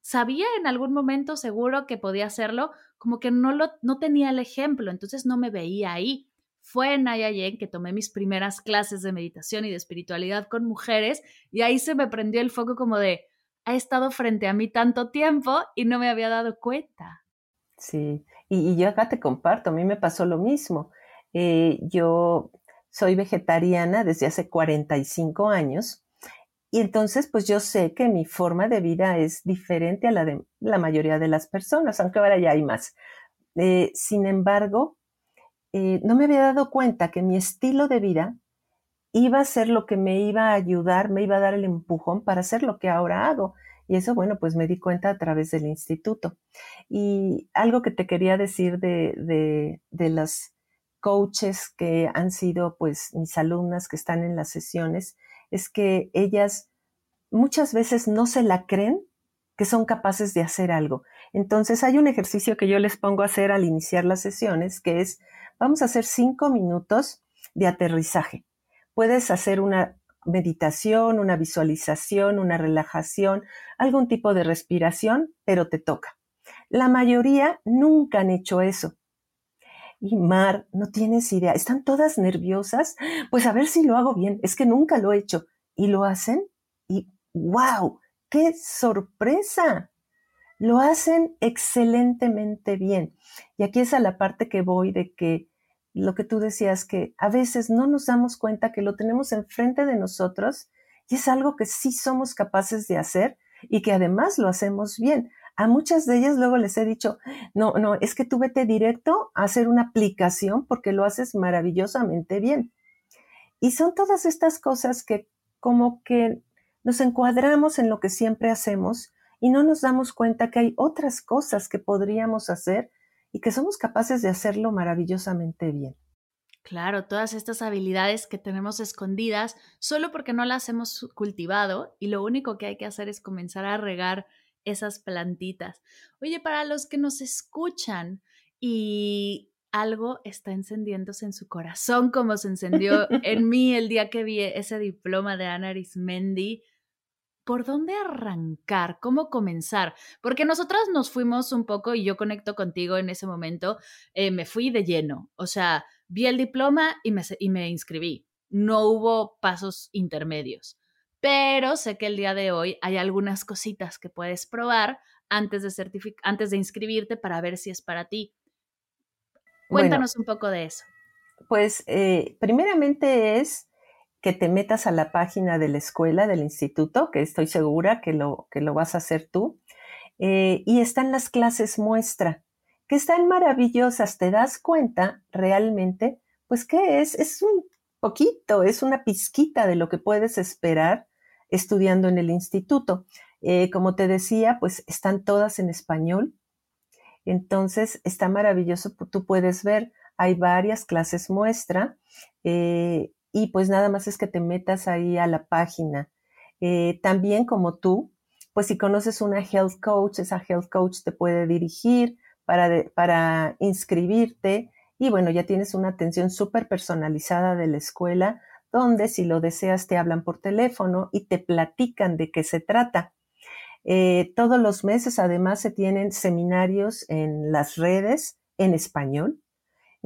sabía en algún momento seguro que podía hacerlo, como que no, lo, no tenía el ejemplo, entonces no me veía ahí. Fue en Ayayen que tomé mis primeras clases de meditación y de espiritualidad con mujeres y ahí se me prendió el foco como de, ha estado frente a mí tanto tiempo y no me había dado cuenta. Sí, y, yo acá te comparto, a mí me pasó lo mismo. Eh, yo soy vegetariana desde hace 45 años y entonces pues yo sé que mi forma de vida es diferente a la de la mayoría de las personas, aunque ahora ya hay más. Eh, sin embargo, eh, no me había dado cuenta que mi estilo de vida iba a ser lo que me iba a ayudar, me iba a dar el empujón para hacer lo que ahora hago. Y eso, bueno, pues me di cuenta a través del instituto. Y algo que te quería decir de, de, de las coaches que han sido pues mis alumnas que están en las sesiones, es que ellas muchas veces no se la creen que son capaces de hacer algo. Entonces hay un ejercicio que yo les pongo a hacer al iniciar las sesiones, que es, vamos a hacer cinco minutos de aterrizaje. Puedes hacer una meditación, una visualización, una relajación, algún tipo de respiración, pero te toca. La mayoría nunca han hecho eso. Y Mar, no tienes idea, están todas nerviosas. Pues a ver si lo hago bien, es que nunca lo he hecho. Y lo hacen y wow, qué sorpresa. Lo hacen excelentemente bien. Y aquí es a la parte que voy de que lo que tú decías, que a veces no nos damos cuenta que lo tenemos enfrente de nosotros y es algo que sí somos capaces de hacer y que además lo hacemos bien. A muchas de ellas luego les he dicho, no, no, es que tú vete directo a hacer una aplicación porque lo haces maravillosamente bien. Y son todas estas cosas que como que nos encuadramos en lo que siempre hacemos y no nos damos cuenta que hay otras cosas que podríamos hacer y que somos capaces de hacerlo maravillosamente bien. Claro, todas estas habilidades que tenemos escondidas solo porque no las hemos cultivado y lo único que hay que hacer es comenzar a regar esas plantitas. Oye, para los que nos escuchan y algo está encendiéndose en su corazón como se encendió [laughs] en mí el día que vi ese diploma de Ana Arismendi, ¿por dónde arrancar? ¿Cómo comenzar? Porque nosotras nos fuimos un poco, y yo conecto contigo en ese momento, eh, me fui de lleno. O sea, vi el diploma y me, y me inscribí. No hubo pasos intermedios. Pero sé que el día de hoy hay algunas cositas que puedes probar antes de, antes de inscribirte para ver si es para ti. Cuéntanos un poco de eso. Pues eh, primeramente es que te metas a la página de la escuela, del instituto, que estoy segura que lo, que lo vas a hacer tú. Eh, y están las clases muestra que están maravillosas, te das cuenta realmente, pues que es, es un poquito, es una pizquita de lo que puedes esperar estudiando en el instituto. Eh, como te decía, pues están todas en español. Entonces, está maravilloso, tú puedes ver, hay varias clases muestra eh, y pues nada más es que te metas ahí a la página. Eh, también como tú, pues si conoces una health coach, esa health coach te puede dirigir, para, inscribirte y bueno, ya tienes una atención súper personalizada de la escuela donde si lo deseas te hablan por teléfono y te platican de qué se trata. Eh, todos los meses además se tienen seminarios en las redes en español.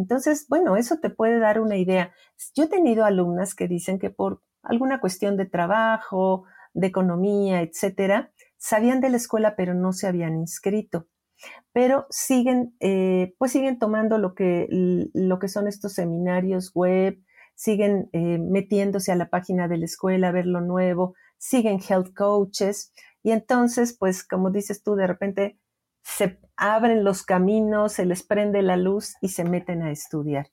Entonces, bueno, eso te puede dar una idea. Yo he tenido alumnas que dicen que por alguna cuestión de trabajo, de economía, etcétera, sabían de la escuela pero no se habían inscrito pero siguen, eh, pues siguen tomando lo que, lo que son estos seminarios web, siguen eh, metiéndose a la página de la escuela a ver lo nuevo, siguen health coaches y entonces, pues como dices tú, de repente se abren los caminos, se les prende la luz y se meten a estudiar.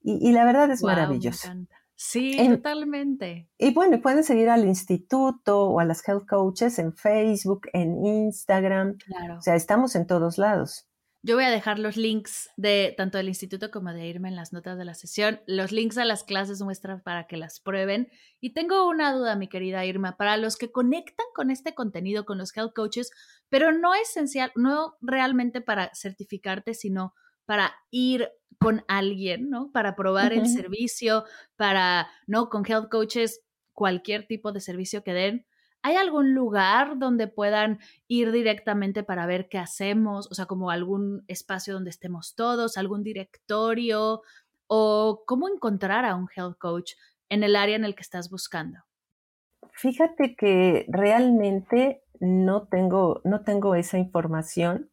Y, la verdad es maravilloso. Sí, totalmente. Y bueno, pueden seguir al instituto o a las health coaches en Facebook, en Instagram. Claro. O sea, estamos en todos lados. Yo voy a dejar los links de tanto del instituto como de irme en las notas de la sesión, los links a las clases muestras para que las prueben. Y tengo una duda, mi querida Irma, para los que conectan con este contenido, con los health coaches, pero no esencial, no realmente para certificarte, sino para ir con alguien, ¿no? Para probar el servicio, para, ¿no? Con health coaches, cualquier tipo de servicio que den. ¿Hay algún lugar donde puedan ir directamente para ver qué hacemos? O sea, como algún espacio donde estemos todos, algún directorio, o cómo encontrar a un health coach en el área en el que estás buscando. Fíjate que realmente no tengo, no tengo esa información.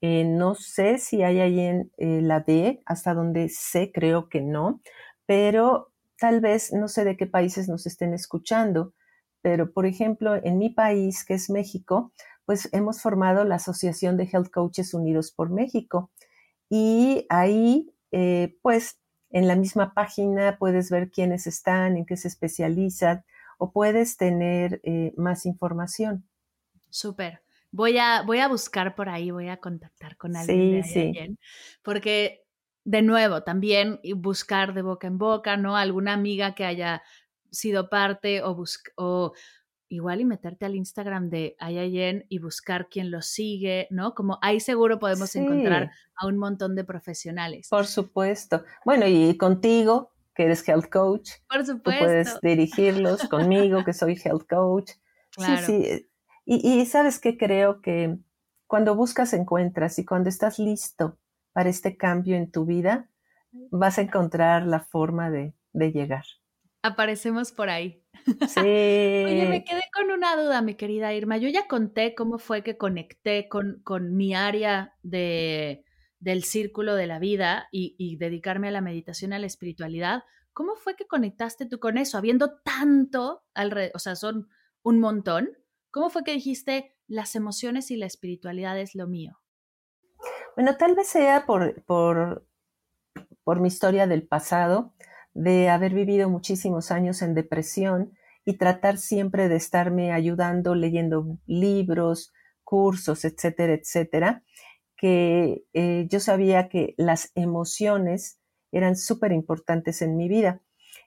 Eh, no sé si hay ahí en eh, la D, hasta donde sé, creo que no, pero tal vez no sé de qué países nos estén escuchando, pero por ejemplo, en mi país, que es México, pues hemos formado la Asociación de Health Coaches Unidos por México. Y ahí, eh, pues, en la misma página puedes ver quiénes están, en qué se especializan, o puedes tener más información. Súper. Voy a, voy a buscar por ahí, voy a contactar con alguien. Sí, sí. Porque, de nuevo, también buscar de boca en boca, ¿no? Alguna amiga que haya sido parte o, o igual y meterte al Instagram de Ayayen y buscar quién lo sigue, ¿no? Como ahí seguro podemos encontrar a un montón de profesionales. Por supuesto. Bueno, y contigo, que eres health coach. Por supuesto. Tú puedes dirigirlos conmigo, [laughs] que soy health coach. Claro. Sí, sí. Y, sabes que creo que cuando buscas encuentras y cuando estás listo para este cambio en tu vida, vas a encontrar la forma de, llegar. Aparecemos por ahí. Sí. [laughs] Oye, me quedé con una duda, mi querida Irma. Yo ya conté cómo fue que conecté con, con mi área de, del círculo de la vida y, y dedicarme a la meditación, a la espiritualidad. ¿Cómo fue que conectaste tú con eso? Habiendo tanto alrededor, o sea, son un montón. ¿Cómo fue que dijiste las emociones y la espiritualidad es lo mío? Bueno, tal vez sea por, por, por mi historia del pasado, de haber vivido muchísimos años en depresión y tratar siempre de estarme ayudando leyendo libros, cursos, etcétera, etcétera, que eh, yo sabía que las emociones eran súper importantes en mi vida.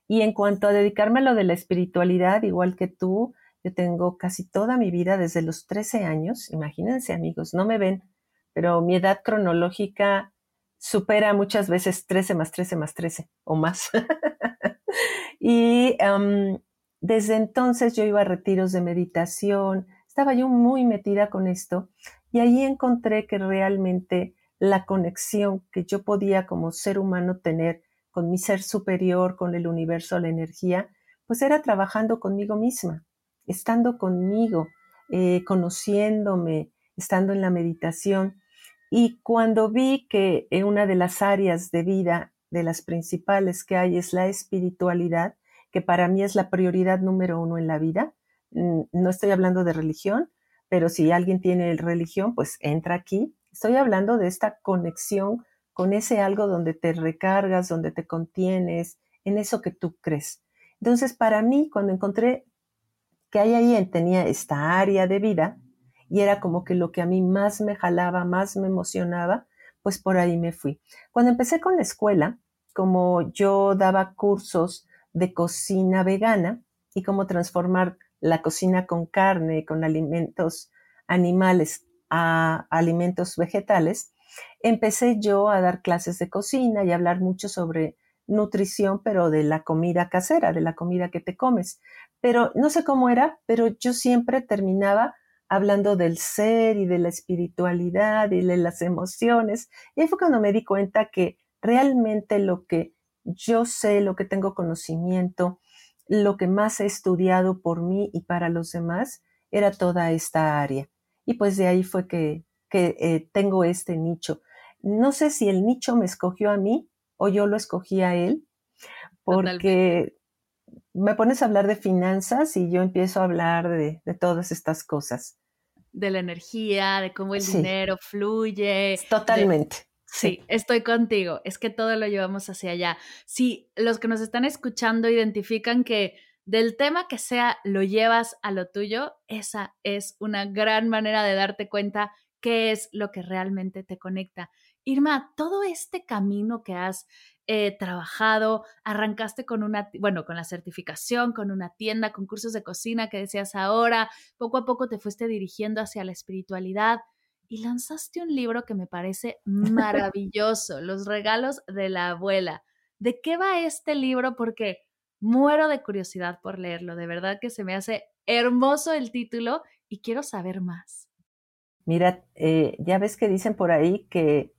Y en cuanto a dedicarme a lo de la espiritualidad, igual que tú, yo tengo casi toda mi vida desde los 13 años, imagínense amigos, no me ven, pero mi edad cronológica supera muchas veces 13 más 13 más 13 o más. [laughs] y desde entonces yo iba a retiros de meditación, estaba yo muy metida con esto y ahí encontré que realmente la conexión que yo podía como ser humano tener con mi ser superior, con el universo, la energía, pues era trabajando conmigo misma, estando conmigo, eh, conociéndome, estando en la meditación. Y cuando vi que una de las áreas de vida, de las principales que hay, es la espiritualidad, que para mí es la prioridad número uno en la vida, mm, no estoy hablando de religión, pero si alguien tiene religión, pues entra aquí. Estoy hablando de esta conexión con ese algo donde te recargas, donde te contienes, en eso que tú crees. Entonces, para mí, cuando encontré que ahí, ahí tenía esta área de vida y era como que lo que a mí más me jalaba, más me emocionaba, pues por ahí me fui. Cuando empecé con la escuela, como yo daba cursos de cocina vegana y cómo transformar la cocina con carne, con alimentos animales a alimentos vegetales, empecé yo a dar clases de cocina y a hablar mucho sobre nutrición, pero de la comida casera, de la comida que te comes. Pero no sé cómo era, pero yo siempre terminaba hablando del ser y de la espiritualidad y de las emociones. Y ahí fue cuando me di cuenta que realmente lo que yo sé, lo que tengo conocimiento, lo que más he estudiado por mí y para los demás, era toda esta área. Y pues de ahí fue que, eh, tengo este nicho. No sé si el nicho me escogió a mí o yo lo escogí a él, porque me pones a hablar de finanzas y yo empiezo a hablar de, todas estas cosas. De la energía, de cómo el dinero fluye. Totalmente. Sí, estoy contigo. Es que todo lo llevamos hacia allá. Si los que nos están escuchando identifican que del tema que sea lo llevas a lo tuyo, esa es una gran manera de darte cuenta qué es lo que realmente te conecta. Irma, todo este camino que has eh, trabajado, arrancaste con una, bueno, con la certificación, con una tienda, con cursos de cocina que decías ahora, poco a poco te fuiste dirigiendo hacia la espiritualidad y lanzaste un libro que me parece [laughs] maravilloso, Los regalos de la abuela. ¿De qué va este libro? Porque muero de curiosidad por leerlo, de verdad que se me hace hermoso el título y quiero saber más. Mira, eh, ya ves que dicen por ahí que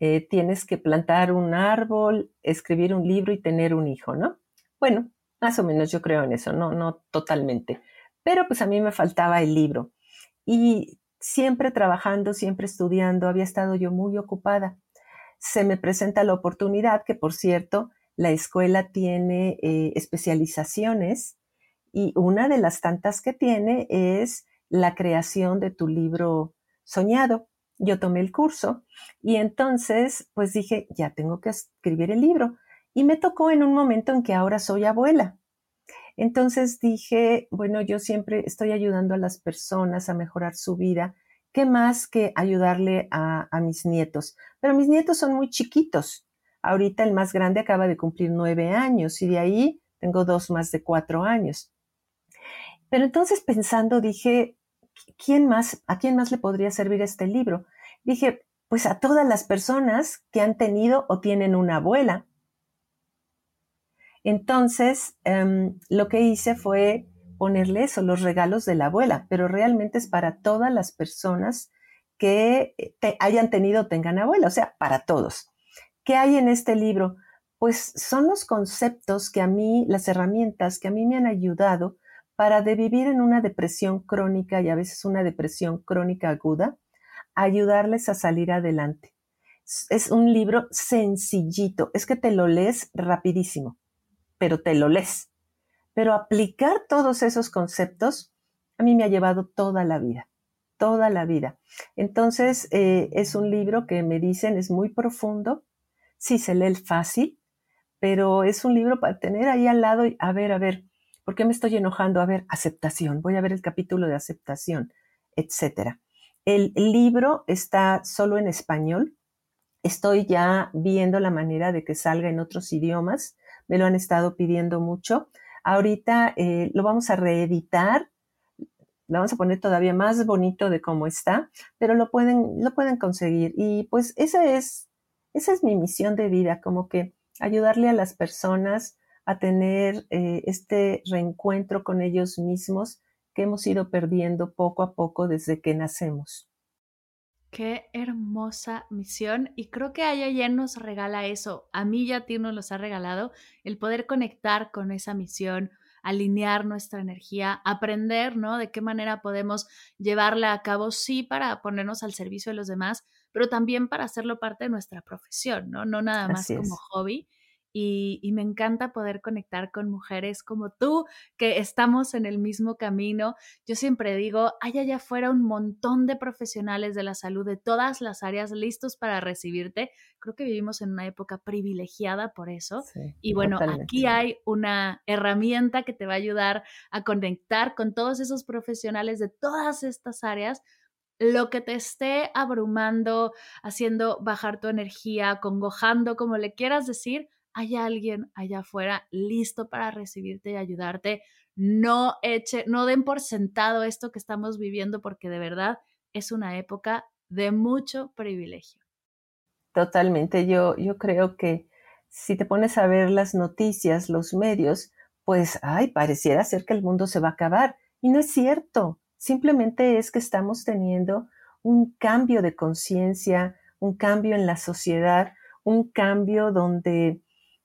eh, tienes que plantar un árbol, escribir un libro y tener un hijo, ¿no? Bueno, más o menos yo creo en eso, no, no totalmente. Pero pues a mí me faltaba el libro. Y siempre trabajando, siempre estudiando, había estado yo muy ocupada. Se me presenta la oportunidad, que por cierto, la escuela tiene eh, especializaciones y una de las tantas que tiene es la creación de tu libro soñado. Yo tomé el curso y entonces pues dije, ya tengo que escribir el libro. Y me tocó en un momento en que ahora soy abuela. Entonces dije, bueno, yo siempre estoy ayudando a las personas a mejorar su vida. ¿Qué más que ayudarle a, mis nietos? Pero mis nietos son muy chiquitos. Ahorita el más grande acaba de cumplir nueve años y de ahí tengo dos más de cuatro años. Pero entonces pensando dije, ¿quién más, a quién más le podría servir este libro? Dije, pues a todas las personas que han tenido o tienen una abuela. Entonces, em, lo que hice fue ponerle eso, los regalos de la abuela, pero realmente es para todas las personas que eh, hayan tenido o tengan abuela, o sea, para todos. ¿Qué hay en este libro? Pues son los conceptos que a mí, las herramientas que a mí me han ayudado para de vivir en una depresión crónica y a veces una depresión crónica aguda, ayudarles a salir adelante. Es un libro sencillito, es que te lo lees rapidísimo pero te lo lees. Pero aplicar todos esos conceptos a mí me ha llevado toda la vida, toda la vida. Entonces, eh, es un libro que me dicen es muy profundo, sí se lee fácil, pero es un libro para tener ahí al lado y a ver, a ver, ¿Por qué me estoy enojando? A ver, aceptación. Voy a ver el capítulo de aceptación, etcétera. El libro está solo en español. Estoy ya viendo la manera de que salga en otros idiomas. Me lo han estado pidiendo mucho. Ahorita eh, lo vamos a reeditar. Lo vamos a poner todavía más bonito de cómo está, pero lo pueden, lo pueden conseguir. Y pues esa es, esa es mi misión de vida, como que ayudarle a las personas a tener eh, este reencuentro con ellos mismos que hemos ido perdiendo poco a poco desde que nacemos. Qué hermosa misión y creo que Aya nos regala eso. A mí ya ti nos los ha regalado el poder conectar con esa misión, alinear nuestra energía, aprender, ¿no? De qué manera podemos llevarla a cabo, sí, para ponernos al servicio de los demás, pero también para hacerlo parte de nuestra profesión, ¿no? No nada más como hobby y, me encanta poder conectar con mujeres como tú, que estamos en el mismo camino. Yo siempre digo, hay allá afuera un montón de profesionales de la salud de todas las áreas listos para recibirte. Creo que vivimos en una época privilegiada por eso. y bueno, aquí hay una herramienta que te va a ayudar a conectar con todos esos profesionales de todas estas áreas lo que te esté abrumando, haciendo bajar tu energía, congojando, como le quieras decir, hay alguien allá afuera listo para recibirte y ayudarte. No eche, no den por sentado esto que estamos viviendo porque de verdad es una época de mucho privilegio. Totalmente, yo, yo creo que si te pones a ver las noticias, los medios, pues, ay, pareciera ser que el mundo se va a acabar. Y no es cierto, simplemente es que estamos teniendo un cambio de conciencia, un cambio en la sociedad, un cambio donde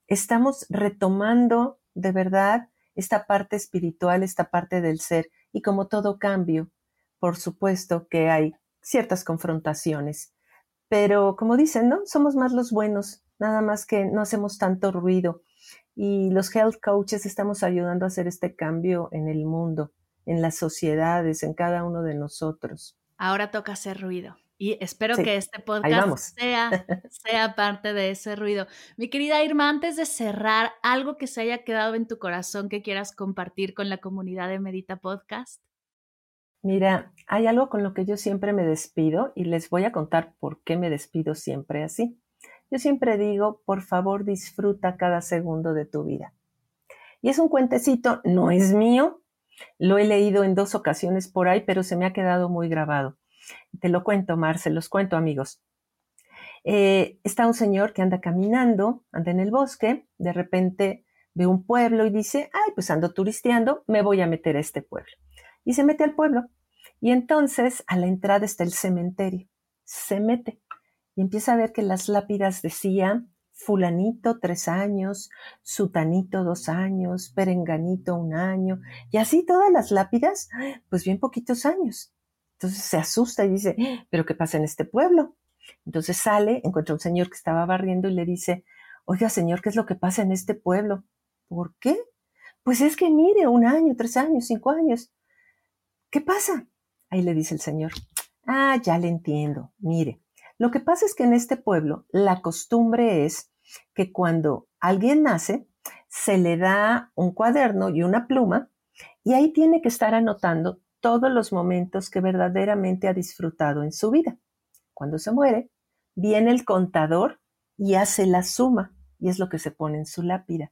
estamos retomando de verdad esta parte espiritual, esta parte del ser. Y como todo cambio, por supuesto que hay ciertas confrontaciones. Pero como dicen, ¿no? Somos más los buenos, nada más que no hacemos tanto ruido. Y los health coaches estamos ayudando a hacer este cambio en el mundo, en las sociedades, en cada uno de nosotros. Ahora toca hacer ruido. Y espero que este podcast sea, [laughs] sea parte de ese ruido. Mi querida Irma, antes de cerrar, algo que se haya quedado en tu corazón que quieras compartir con la comunidad de Medita Podcast. Mira, hay algo con lo que yo siempre me despido y les voy a contar por qué me despido siempre así. Yo siempre digo, por favor, disfruta cada segundo de tu vida. Y es un cuentecito, no es mío, lo he leído en dos ocasiones por ahí, pero se me ha quedado muy grabado. Te lo cuento, Marce, los cuento, amigos. Eh, está un señor que anda caminando, anda en el bosque, de repente ve un pueblo y dice, ay, pues ando turisteando, me voy a meter a este pueblo. Y se mete al pueblo. Y entonces a la entrada está el cementerio. Se mete y empieza a ver que las lápidas decían fulanito tres años, sutanito dos años, perenganito un año, y así todas las lápidas, pues bien poquitos años. Entonces se asusta y dice, pero ¿qué pasa en este pueblo? Entonces sale, encuentra un señor que estaba barriendo y le dice, oiga señor, ¿qué es lo que pasa en este pueblo? ¿Por qué? Pues es que mire, un año, tres años, cinco años. ¿Qué pasa? Ahí le dice el señor, ah, ya le entiendo, mire, lo que pasa es que en este pueblo la costumbre es que cuando alguien nace, se le da un cuaderno y una pluma y ahí tiene que estar anotando todos los momentos que verdaderamente ha disfrutado en su vida. Cuando se muere, viene el contador y hace la suma, y es lo que se pone en su lápida.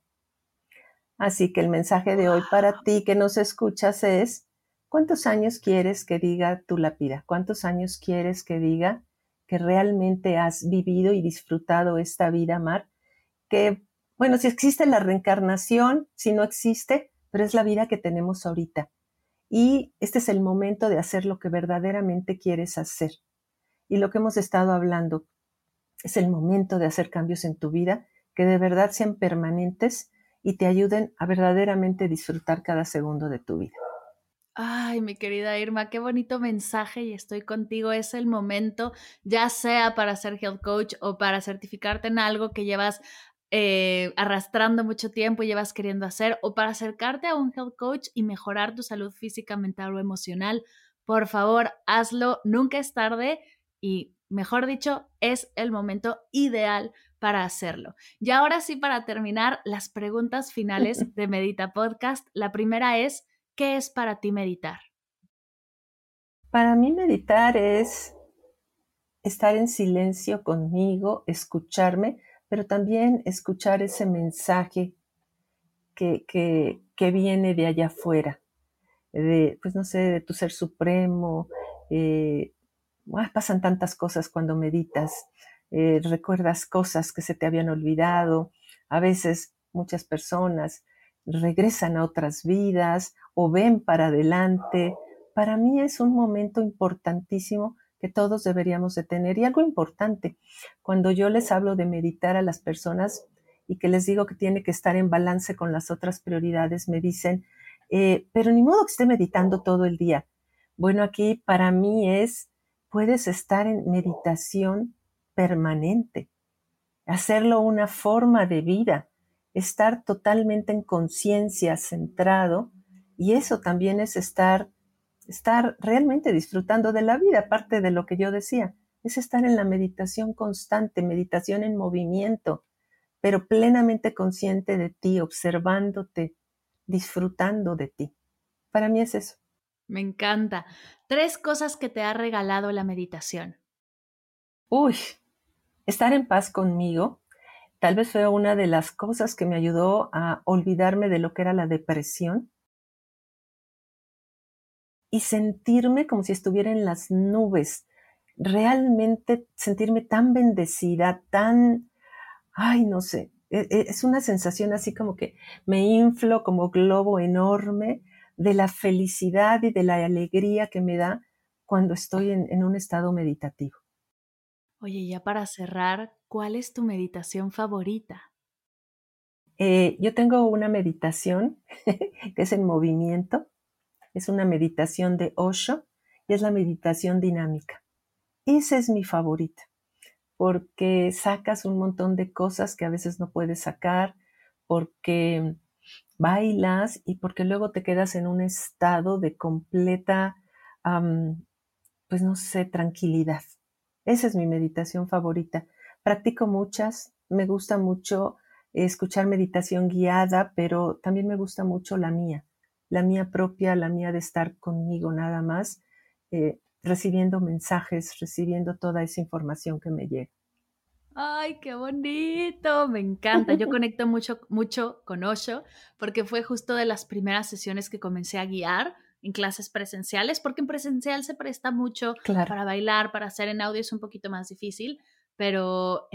Así que el mensaje de hoy para ti que nos escuchas es, ¿cuántos años quieres que diga tu lápida? ¿Cuántos años quieres que diga que realmente has vivido y disfrutado esta vida, Mar? Que, bueno, si existe la reencarnación, si no existe, pero es la vida que tenemos ahorita y este es el momento de hacer lo que verdaderamente quieres hacer. Y lo que hemos estado hablando es el momento de hacer cambios en tu vida que de verdad sean permanentes y te ayuden a verdaderamente disfrutar cada segundo de tu vida. Ay, mi querida Irma, qué bonito mensaje y estoy contigo. Es el momento, ya sea para ser health coach o para certificarte en algo que llevas eh, arrastrando mucho tiempo y llevas queriendo hacer o para acercarte a un health coach y mejorar tu salud física, mental o emocional, por favor, hazlo. Nunca es tarde y, mejor dicho, es el momento ideal para hacerlo. Y ahora sí, para terminar, las preguntas finales [laughs] de Medita Podcast. La primera es, ¿qué es para ti meditar? Para mí meditar es estar en silencio conmigo, escucharme, pero también escuchar ese mensaje que, que, viene de allá afuera, de, pues no sé, de tu ser supremo. Eh, pasan tantas cosas cuando meditas, eh, recuerdas cosas que se te habían olvidado, a veces muchas personas regresan a otras vidas o ven para adelante. Para mí es un momento importantísimo que todos deberíamos de tener. Y algo importante, cuando yo les hablo de meditar a las personas y que les digo que tiene que estar en balance con las otras prioridades, me dicen, eh, pero ni modo que esté meditando todo el día. Bueno, aquí para mí es, puedes estar en meditación permanente, hacerlo una forma de vida, estar totalmente en conciencia, centrado, y eso también es estar estar realmente disfrutando de la vida, aparte de lo que yo decía, es estar en la meditación constante, meditación en movimiento, pero plenamente consciente de ti, observándote, disfrutando de ti. Para mí es eso. Me encanta. Tres cosas que te ha regalado la meditación. Uy, estar en paz conmigo. Tal vez fue una de las cosas que me ayudó a olvidarme de lo que era la depresión y sentirme como si estuviera en las nubes, realmente sentirme tan bendecida, tan, ay, no sé, e, e, es una sensación así como que me inflo como globo enorme de la felicidad y de la alegría que me da cuando estoy en, un estado meditativo. Oye, ya para cerrar, ¿cuál es tu meditación favorita? Eh, yo tengo una meditación [laughs] que es en movimiento, es una meditación de Osho y es la meditación dinámica. Esa es mi favorita, porque sacas un montón de cosas que a veces no puedes sacar, porque bailas y porque luego te quedas en un estado de completa, pues no sé, tranquilidad. Esa es mi meditación favorita. Practico muchas, me gusta mucho escuchar meditación guiada, pero también me gusta mucho la mía la mía propia, la mía de estar conmigo nada más, eh, recibiendo mensajes, recibiendo toda esa información que me llega. Ay, qué bonito, me encanta. Yo [laughs] conecto mucho, mucho con Osho porque fue justo de las primeras sesiones que comencé a guiar en clases presenciales, porque en presencial se presta mucho para bailar, para hacer en audio es un poquito más difícil, pero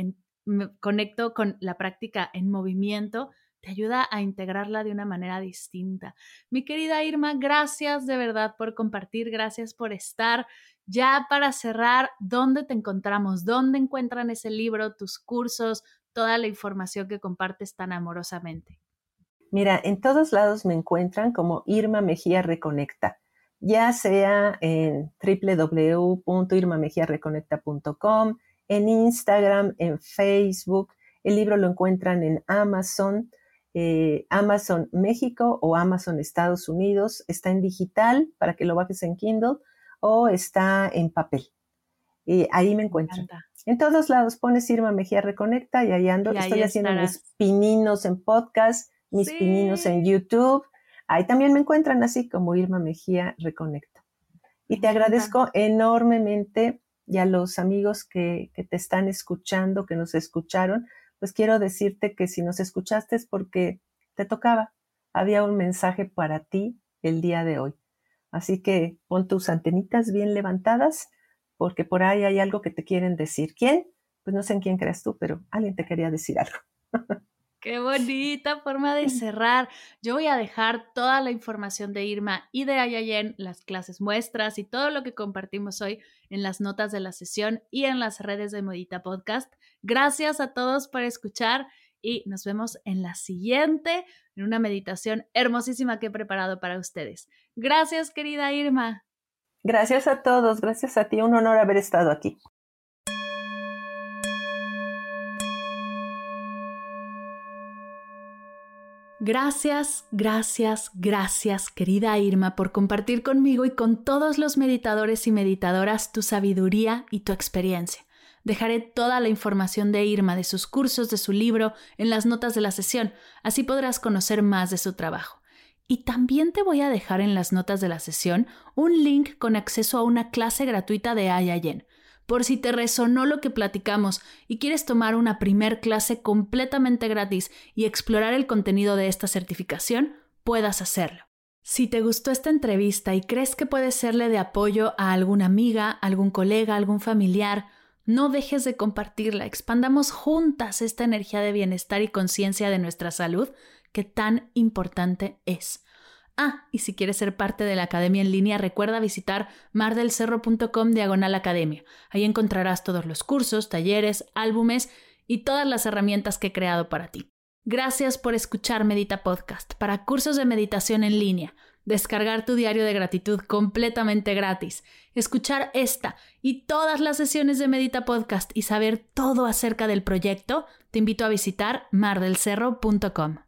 me conecto con la práctica en movimiento te ayuda a integrarla de una manera distinta. Mi querida Irma, gracias de verdad por compartir, gracias por estar. Ya para cerrar, ¿dónde te encontramos? ¿Dónde encuentran ese libro, tus cursos, toda la información que compartes tan amorosamente? Mira, en todos lados me encuentran como Irma Mejía Reconecta, ya sea en www.irmamejiareconecta.com, en Instagram, en Facebook. El libro lo encuentran en Amazon eh, Amazon México o Amazon Estados Unidos. Está en digital para que lo bajes en Kindle o está en papel. Y ahí me encuentro. en todos lados pones Irma Mejía Reconecta y ahí ando. Estoy haciendo mis pininos en podcast, mis pininos en YouTube. Ahí también me encuentran así como Irma Mejía Reconecta. Y te agradezco enormemente y a los amigos que, que te están escuchando, que nos escucharon, pues quiero decirte que si nos escuchaste es porque te tocaba. Había un mensaje para ti el día de hoy. Así que pon tus antenitas bien levantadas porque por ahí hay algo que te quieren decir. ¿Quién? Pues no sé en quién crees tú, pero alguien te quería decir algo. [laughs] Qué bonita forma de cerrar. Yo voy a dejar toda la información de Irma y de Ayayen, las clases muestras y todo lo que compartimos hoy en las notas de la sesión y en las redes de Modita Podcast. Gracias a todos por escuchar y nos vemos en la siguiente, en una meditación hermosísima que he preparado para ustedes. Gracias, querida Irma. Gracias a todos, gracias a ti. Un honor haber estado aquí. Gracias, gracias, gracias, querida Irma, por compartir conmigo y con todos los meditadores y meditadoras tu sabiduría y tu experiencia. Dejaré toda la información de Irma, de sus cursos, de su libro, en las notas de la sesión, así podrás conocer más de su trabajo. Y también te voy a dejar en las notas de la sesión un link con acceso a una clase gratuita de Ayayen. Por si te resonó lo que platicamos y quieres tomar una primer clase completamente gratis y explorar el contenido de esta certificación, puedas hacerlo. Si te gustó esta entrevista y crees que puede serle de apoyo a alguna amiga, algún colega, algún familiar, no dejes de compartirla. Expandamos juntas esta energía de bienestar y conciencia de nuestra salud que tan importante es. Ah, y si quieres ser parte de la academia en línea, recuerda visitar mardelcerro.com diagonal academia. Ahí encontrarás todos los cursos, talleres, álbumes y todas las herramientas que he creado para ti. Gracias por escuchar Medita Podcast para cursos de meditación en línea, descargar tu diario de gratitud completamente gratis, escuchar esta y todas las sesiones de Medita Podcast y saber todo acerca del proyecto, te invito a visitar mardelcerro.com.